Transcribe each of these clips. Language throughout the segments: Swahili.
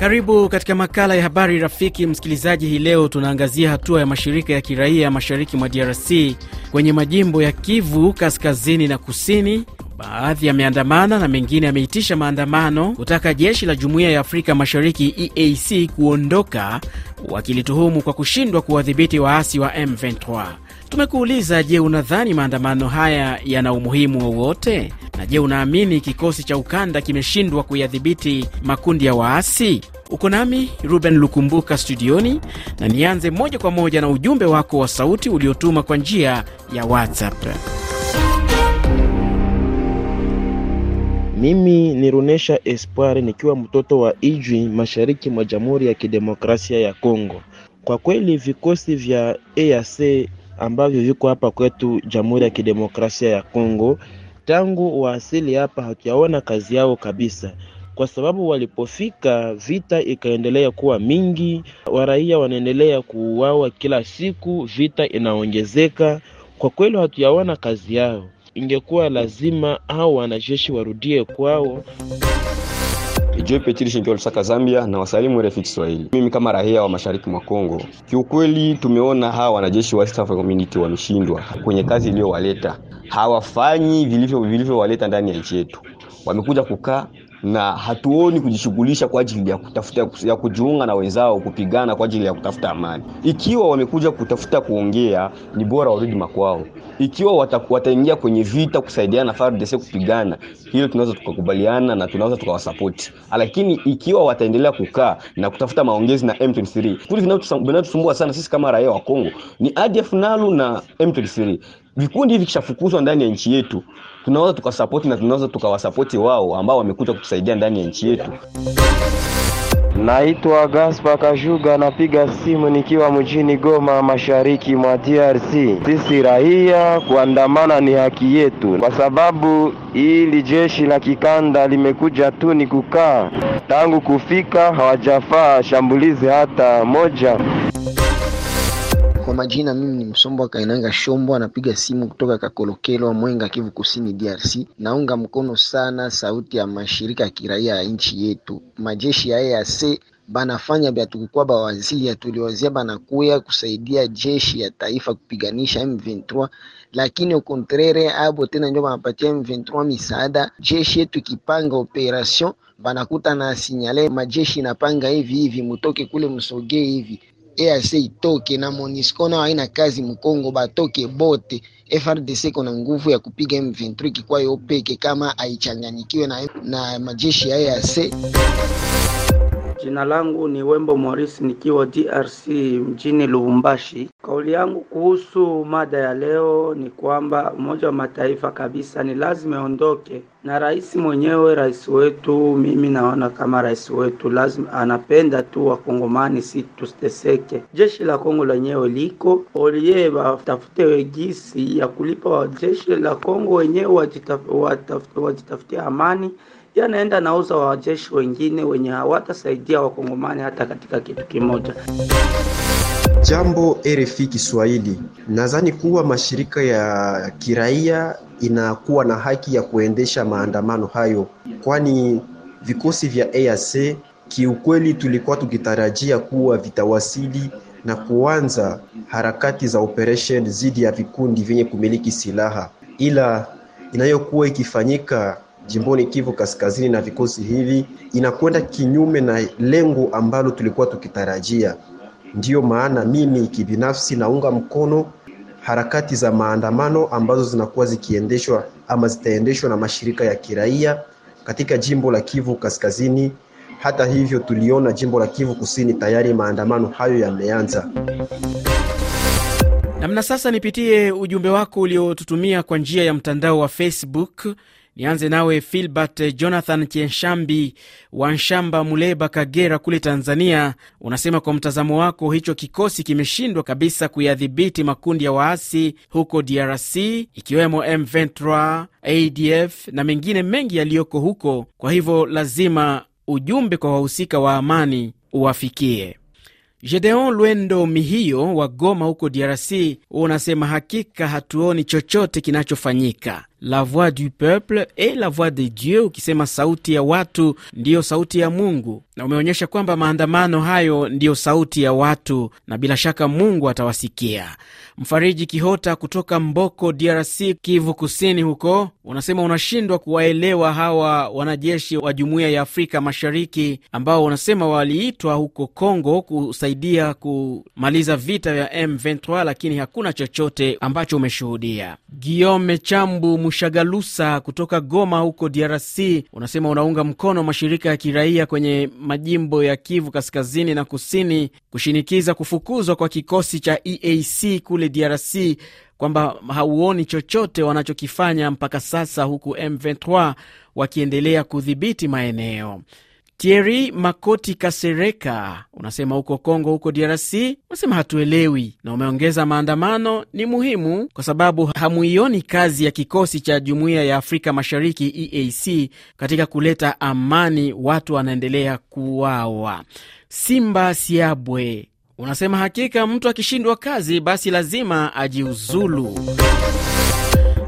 Karibu katika makala ya habari rafiki msikilizaji. Hii leo tunaangazia hatua ya mashirika ya kiraia mashariki mwa DRC kwenye majimbo ya Kivu kaskazini na kusini. Baadhi yameandamana na mengine yameitisha maandamano kutaka jeshi la jumuiya ya Afrika Mashariki EAC kuondoka, wakilituhumu kwa kushindwa kuwadhibiti waasi wa M23. Tumekuuliza, je, unadhani maandamano haya yana umuhimu wowote? Na je, unaamini kikosi cha ukanda kimeshindwa kuyadhibiti makundi ya waasi? Uko nami Ruben Lukumbuka studioni, na nianze moja kwa moja na ujumbe wako wa sauti uliotuma kwa njia ya WhatsApp. Mimi ni Runesha Espoir nikiwa mtoto wa Ijwi mashariki mwa Jamhuri ya Kidemokrasia ya Kongo. Kwa kweli vikosi vya EAC ambavyo viko hapa kwetu Jamhuri ya Kidemokrasia ya Kongo tangu waasili hapa hatujaona kazi yao kabisa, kwa sababu walipofika vita ikaendelea kuwa mingi, waraia wanaendelea kuuawa kila siku, vita inaongezeka. Kwa kweli hatujaona kazi yao. Ingekuwa lazima hao wanajeshi warudie kwao. Joy Petri Shinkiwa Lusaka Zambia na wasalimu RFI Kiswahili. Mimi kama raia wa mashariki mwa Kongo, kiukweli tumeona hawa wanajeshi wa East African Community wameshindwa kwenye kazi iliyowaleta. Hawafanyi vilivyo vilivyowaleta ndani ya nchi yetu. Wamekuja kukaa na hatuoni kujishughulisha kwa ajili ya kutafuta ya kujiunga na wenzao kupigana kwa ajili ya kutafuta amani. Ikiwa wamekuja kutafuta kuongea, ni bora warudi makwao. Ikiwa wataingia kwenye vita kusaidiana na FARDC kupigana, hilo tunaweza tukakubaliana na tunaweza tukawasapoti, lakini ikiwa wataendelea kukaa na kutafuta maongezi na M23, kundi vinavyotusumbua sana sisi kama raia wa Kongo ni ADF NALU na M23. Vikundi hivi kishafukuzwa ndani ya nchi yetu, tunaweza tukasapoti na tunaweza tukawasapoti wao ambao wamekuja kutusaidia ndani ya nchi yetu. Naitwa Gaspa Kajuga, napiga simu nikiwa mjini Goma, mashariki mwa DRC. Sisi raia kuandamana ni haki yetu, kwa sababu hili jeshi la kikanda limekuja tu ni kukaa. Tangu kufika hawajafaa shambulizi hata moja. Majina mimi ni Msombo Kainanga Shombo, anapiga simu kutoka Kakolokelwa, Mwenga, Kivu Kusini, DRC. Naunga mkono sana sauti ya mashirika ya kiraia ya nchi yetu. Majeshi ya EAC banafanya vya tukukwa bawazia tuliwazia banakuya kusaidia jeshi ya taifa kupiganisha M23, lakini ukontrere abo tena ndio banapatia M23 misaada. Jeshi yetu ikipanga operation banakuta na sinyale majeshi inapanga hivi hivi, mutoke kule msogee hivi EAC itoke na MONUSCO nao haina kazi Mkongo, batoke bote. FRDC kuna nguvu ya kupiga M23 kikwa yo peke kama haichanganyikiwe na, na majeshi ya EAC. Jina langu ni Wembo Morris nikiwa DRC mjini Lubumbashi. Kauli yangu kuhusu mada ya leo ni kwamba Umoja wa Mataifa kabisa ni lazima iondoke, na rais mwenyewe, rais wetu, mimi naona kama rais wetu lazima anapenda tu wakongomani si tusiteseke. Jeshi la Kongo lenyewe liko olie, watafute wegisi ya kulipa jeshi la Kongo wenyewe wajitafutia amani yanaenda nauza wajeshi wengine wenye hawatasaidia wakongomani hata katika kitu kimoja. Jambo RFI Kiswahili, nadhani kuwa mashirika ya kiraia inakuwa na haki ya kuendesha maandamano hayo, kwani vikosi vya EAC kiukweli tulikuwa tukitarajia kuwa vitawasili na kuanza harakati za operation dhidi ya vikundi vyenye kumiliki silaha, ila inayokuwa ikifanyika jimboni Kivu Kaskazini na vikosi hivi inakwenda kinyume na lengo ambalo tulikuwa tukitarajia. Ndiyo maana mimi kibinafsi naunga mkono harakati za maandamano ambazo zinakuwa zikiendeshwa ama zitaendeshwa na mashirika ya kiraia katika jimbo la Kivu Kaskazini. Hata hivyo, tuliona jimbo la Kivu Kusini tayari maandamano hayo yameanza. Namna sasa, nipitie ujumbe wako uliotutumia kwa njia ya mtandao wa Facebook. Nianze nawe Filbert Jonathan Chenshambi wa Nshamba, Muleba, Kagera kule Tanzania. Unasema kwa mtazamo wako hicho kikosi kimeshindwa kabisa kuyadhibiti makundi ya waasi huko DRC ikiwemo M23, ADF na mengine mengi yaliyoko huko. Kwa hivyo lazima ujumbe kwa wahusika wa amani uwafikie. Gedeon Lwendo Mihio wa Goma huko DRC unasema hakika hatuoni chochote kinachofanyika. La voix du peuple et la voix de Dieu, ukisema sauti ya watu ndiyo sauti ya Mungu, na umeonyesha kwamba maandamano hayo ndiyo sauti ya watu na bila shaka Mungu atawasikia. Mfariji Kihota kutoka Mboko, DRC, Kivu Kusini huko, unasema unashindwa kuwaelewa hawa wanajeshi wa Jumuiya ya Afrika Mashariki ambao unasema waliitwa huko Kongo kusaidia kumaliza vita vya M23, lakini hakuna chochote ambacho umeshuhudia. Guillaume Chambu Mushagalusa kutoka Goma huko DRC unasema unaunga mkono mashirika ya kiraia kwenye majimbo ya Kivu Kaskazini na Kusini kushinikiza kufukuzwa kwa kikosi cha EAC kule DRC kwamba hauoni chochote wanachokifanya mpaka sasa, huku M23 wakiendelea kudhibiti maeneo. Thierry Makoti Kasereka unasema huko Kongo, huko DRC, unasema hatuelewi, na umeongeza maandamano ni muhimu kwa sababu hamuioni kazi ya kikosi cha Jumuiya ya Afrika Mashariki EAC katika kuleta amani, watu wanaendelea kuwawa. Simba Siabwe unasema hakika mtu akishindwa kazi basi lazima ajiuzulu.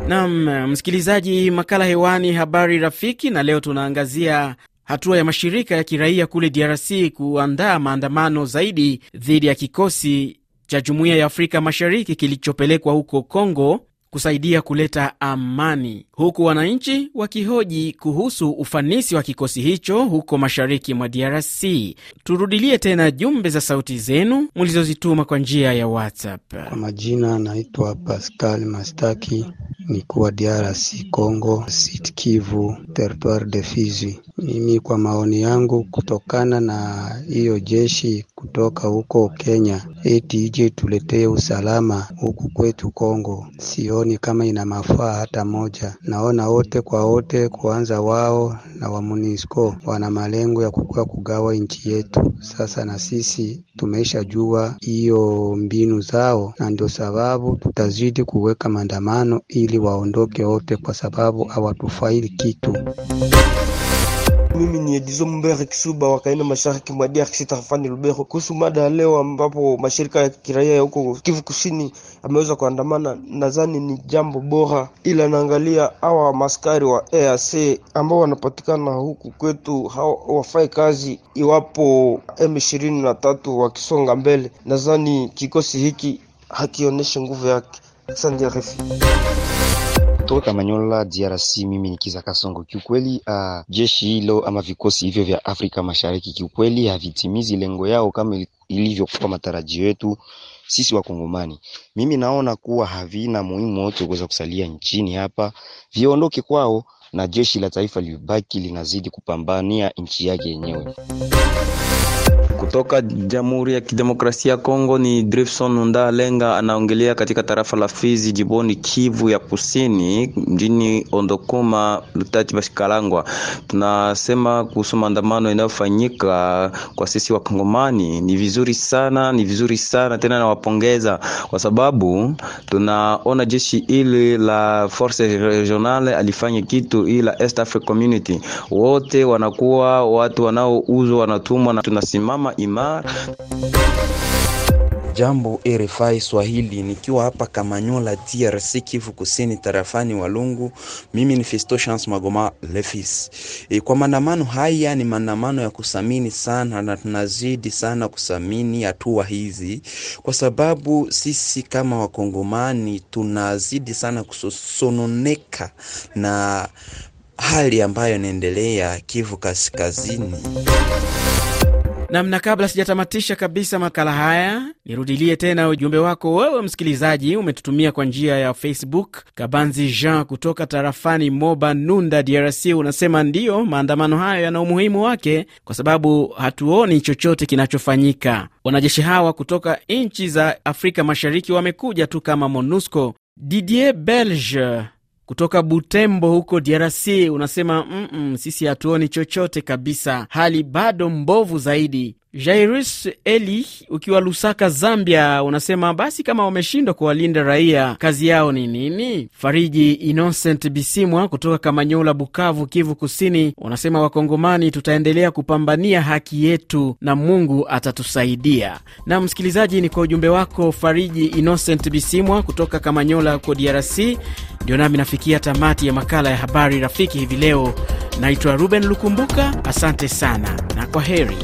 Nam msikilizaji, makala hewani, habari rafiki, na leo tunaangazia hatua ya mashirika ya kiraia kule DRC kuandaa maandamano zaidi dhidi ya kikosi cha Jumuiya ya Afrika Mashariki kilichopelekwa huko Kongo kusaidia kuleta amani, huku wananchi wakihoji kuhusu ufanisi wa kikosi hicho huko mashariki mwa DRC. Turudilie tena jumbe za sauti zenu mlizozituma kwa njia ya WhatsApp. Kwa majina anaitwa Pascal Mastaki, nikuwa DRC Congo, Sud Kivu, territoire de Fizi. Mimi kwa maoni yangu, kutokana na hiyo jeshi kutoka huko Kenya eti ije tuletee usalama huku kwetu Kongo, sioni kama ina mafaa hata moja. Naona wote kwa wote, kuanza wao na wa MONUSCO wana malengo ya kukua kugawa nchi yetu. Sasa na sisi tumeshajua hiyo mbinu zao, na ndio sababu tutazidi kuweka maandamano ili waondoke wote, kwa sababu hawatufaidi kitu. Mimi ni Edizo Mbere Kisuba wakaenda mashariki mwa DRC tarafani Lubero, kuhusu mada leo ambapo mashirika ya kiraia ya huko Kivu Kusini ameweza kuandamana. Nadhani ni jambo bora, ila naangalia hawa maskari wa EAC ambao wanapatikana huku kwetu hawafai kazi iwapo M23 wakisonga mbele. Nadhani kikosi hiki hakionyeshi nguvu yake. RFI. Kutoka Kamanyola DRC, mimi ni Kiza Kasongo. Kiukweli uh, jeshi hilo ama vikosi hivyo vya Afrika Mashariki kiukweli havitimizi lengo yao kama ilivyokuwa matarajio yetu sisi Wakongomani. Mimi naona kuwa havina muhimu wote kuweza kusalia nchini hapa, viondoke kwao na jeshi la taifa libaki linazidi kupambania nchi yake yenyewe. Kutoka Jamhuri ya Kidemokrasia ya Kongo ni Drifson Nunda Lenga anaongelea katika tarafa la Fizi jiboni Kivu ya Kusini mjini Ondokoma Lutati Bashikalangwa. Tunasema kuhusu maandamano yanayofanyika kwa sisi Wakongomani ni vizuri sana, ni vizuri sana tena, nawapongeza kwa sababu tunaona jeshi ili la Force Regionale alifanya kitu, ila East Africa Community wote wanakuwa watu wanaouzwa, wanatumwa na tunasimama imara. Jambo RFI Swahili, nikiwa hapa Kamanyola, DRC, Kivu Kusini, tarafani Walungu. Mimi ni Fisto Chance Magoma Lefis. E, kwa maandamano haya ni maandamano ya kusamini sana, na tunazidi sana kusamini hatua hizi, kwa sababu sisi kama Wakongomani tunazidi sana kusononeka na hali ambayo inaendelea Kivu Kaskazini. Namna kabla sijatamatisha kabisa makala haya, nirudilie tena ujumbe wako wewe msikilizaji, umetutumia kwa njia ya Facebook. Kabanzi Jean kutoka tarafani Moba Nunda, DRC, unasema ndiyo, maandamano hayo yana umuhimu wake kwa sababu hatuoni chochote kinachofanyika. Wanajeshi hawa kutoka nchi za Afrika Mashariki wamekuja tu kama MONUSCO. Didier Belge kutoka Butembo huko DRC unasema mm -mm, sisi hatuoni chochote kabisa, hali bado mbovu zaidi. Jairus Eli ukiwa Lusaka, Zambia, unasema basi kama wameshindwa kuwalinda raia, kazi yao ni nini? Fariji Innocent Bisimwa kutoka Kamanyola, Bukavu, Kivu Kusini, unasema Wakongomani tutaendelea kupambania haki yetu na Mungu atatusaidia. Na msikilizaji, ni kwa ujumbe wako Fariji Innocent Bisimwa kutoka Kamanyola huko DRC, ndio nami nafikia tamati ya makala ya habari rafiki hivi leo. Naitwa Ruben Lukumbuka, asante sana na kwa heri.